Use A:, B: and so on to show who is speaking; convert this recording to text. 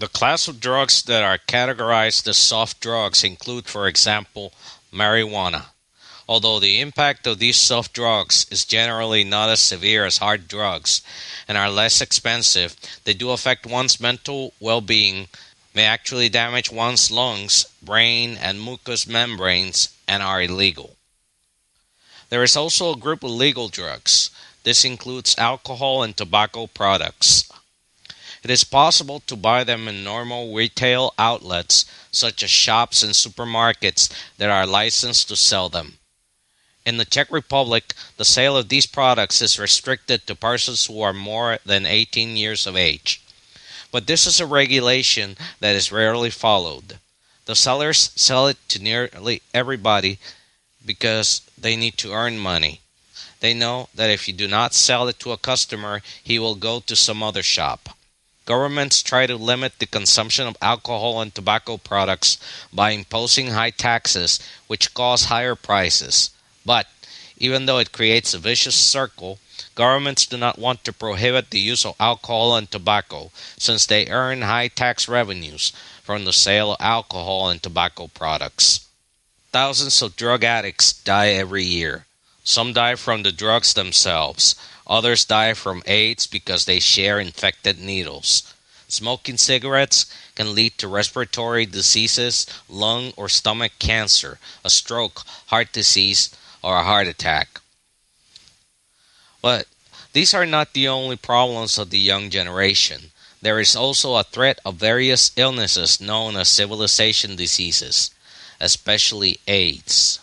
A: The class of drugs that are categorized as soft drugs include, for example, marijuana. Although the impact of these soft drugs is generally not as severe as hard drugs and are less expensive, they do affect one's mental well being, may actually damage one's lungs, brain, and mucous membranes, and are illegal. There is also a group of legal drugs. This includes alcohol and tobacco products. It is possible to buy them in normal retail outlets, such as shops and supermarkets that are licensed to sell them. In the Czech Republic, the sale of these products is restricted to persons who are more than 18 years of age. But this is a regulation that is rarely followed. The sellers sell it to nearly everybody because they need to earn money. They know that if you do not sell it to a customer, he will go to some other shop. Governments try to limit the consumption of alcohol and tobacco products by imposing high taxes, which cause higher prices. But even though it creates a vicious circle, governments do not want to prohibit the use of alcohol and tobacco since they earn high tax revenues from the sale of alcohol and tobacco products. Thousands of drug addicts die every year. Some die from the drugs themselves. Others die from AIDS because they share infected needles. Smoking cigarettes can lead to respiratory diseases, lung or stomach cancer, a stroke, heart disease, or a heart attack. But these are not the only problems of the young generation. There is also a threat of various illnesses known as civilization diseases, especially AIDS.